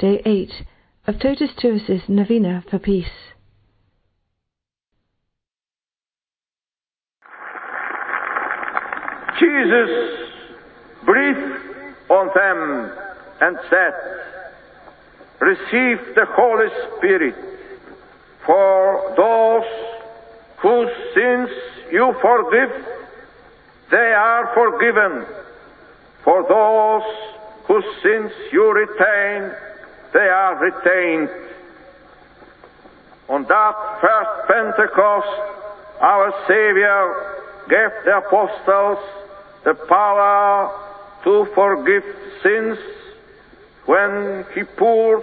Day 8 of Totus Tuus's Novena for Peace. Jesus breathed on them and said, Receive the Holy Spirit, for those whose sins you forgive, they are forgiven. For those whose sins you retain, they are retained. On that first Pentecost, our Savior gave the apostles the power to forgive sins when He poured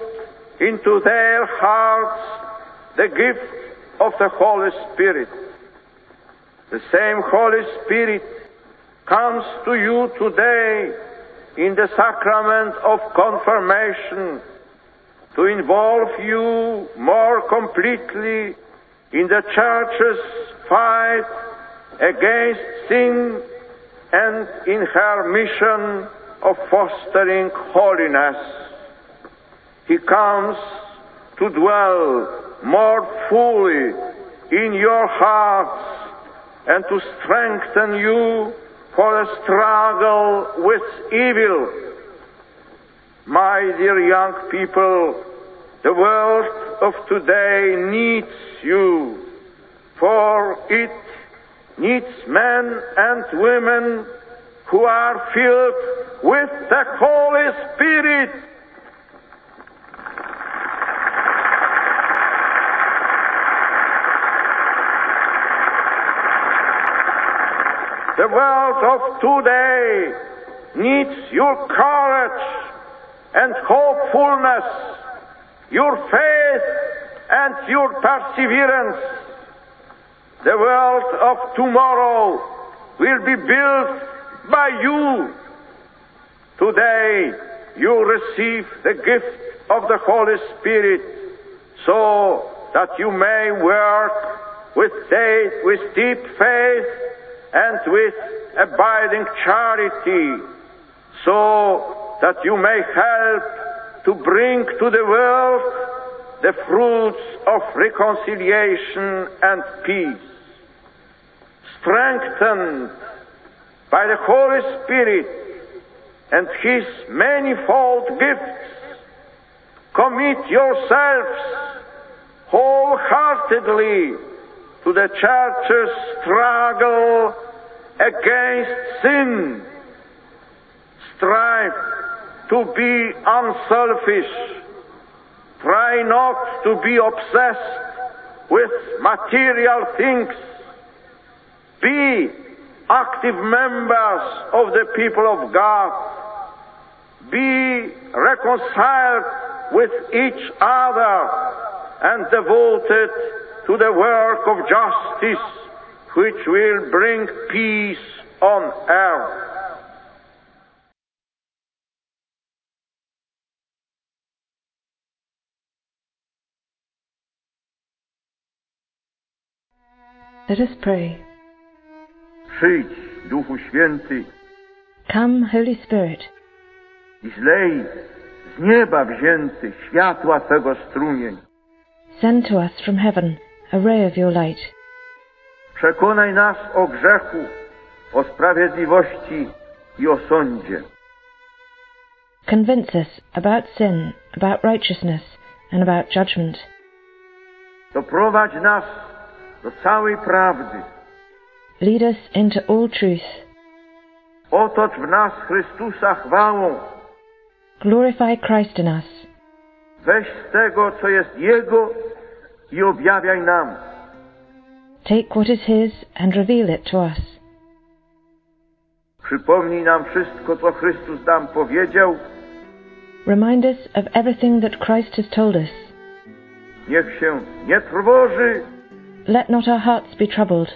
into their hearts the gift of the Holy Spirit. The same Holy Spirit comes to you today in the sacrament of confirmation to involve you more completely in the Church's fight against sin and in her mission of fostering holiness. He comes to dwell more fully in your hearts and to strengthen you for the struggle with evil. My dear young people, the world of today needs you, for it needs men and women who are filled with the Holy Spirit. The world of today needs your courage and hopefulness, your faith and your perseverance. The world of tomorrow will be built by you. Today you receive the gift of the Holy Spirit so that you may work with faith, with deep faith and with abiding charity so that you may help to bring to the world the fruits of reconciliation and peace. Strengthened by the Holy Spirit and His manifold gifts, commit yourselves wholeheartedly to the Church's struggle against sin. Strive to be unselfish. Try not to be obsessed with material things. Be active members of the people of God. Be reconciled with each other and devoted to the work of justice which will bring peace on earth. Let us pray. Przyjdź, Duchu Święty, Come, Holy Spirit, i zlej z nieba wzięty światła Twego strumień. send to us from heaven a ray of your light. Przekonaj nas o grzechu, o sprawiedliwości i o sądzie. Convince us about sin, about righteousness, and about judgment. Doprowadź nas do całej prawdy. Lead us into all truth. Otocz w nas Chrystusa chwałą. Glorify Christ in us. Weź z tego, co jest Jego i objawiaj nam. Take what is His and reveal it to us. Przypomnij nam wszystko, co Chrystus nam powiedział. Remind us of everything that Christ has told us. Niech się nie trwoży Let not our hearts be troubled,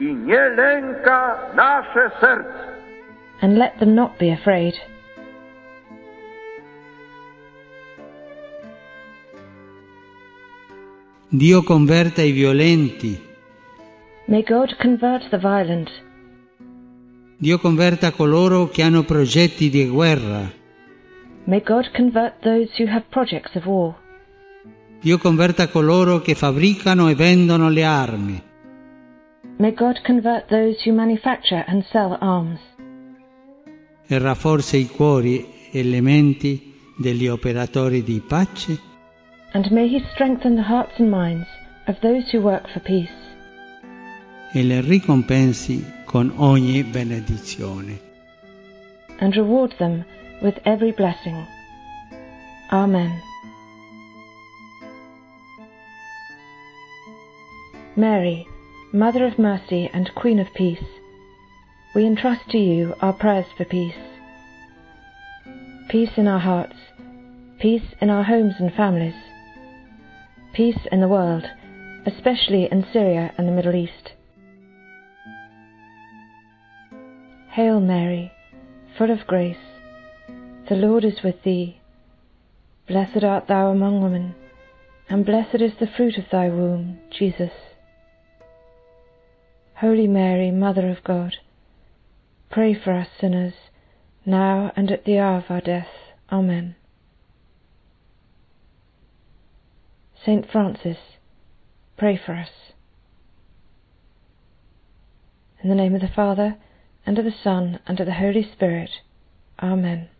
i nie lęka nasze serce. and let them not be afraid. Dio converta i violenti, May God convert the violent. Dio converta coloro che hanno progetti di guerra, May God convert those who have projects of war. Dio converta coloro che fabbricano e vendono le armi. May God convert those who manufacture and sell arms. e rafforza i cuori e le menti degli operatori di pace And may He strengthen the hearts and minds of those who work for peace. e le ricompensi con ogni benedizione. and reward them with every blessing. Amen. Mary, Mother of Mercy and Queen of Peace, we entrust to you our prayers for peace. Peace in our hearts, peace in our homes and families, peace in the world, especially in Syria and the Middle East. Hail Mary, full of grace, the Lord is with thee. Blessed art thou among women, and blessed is the fruit of thy womb, Jesus. Holy Mary, Mother of God, pray for us sinners, now and at the hour of our death. Amen. Saint Francis, pray for us. In the name of the Father, and of the Son, and of the Holy Spirit. Amen.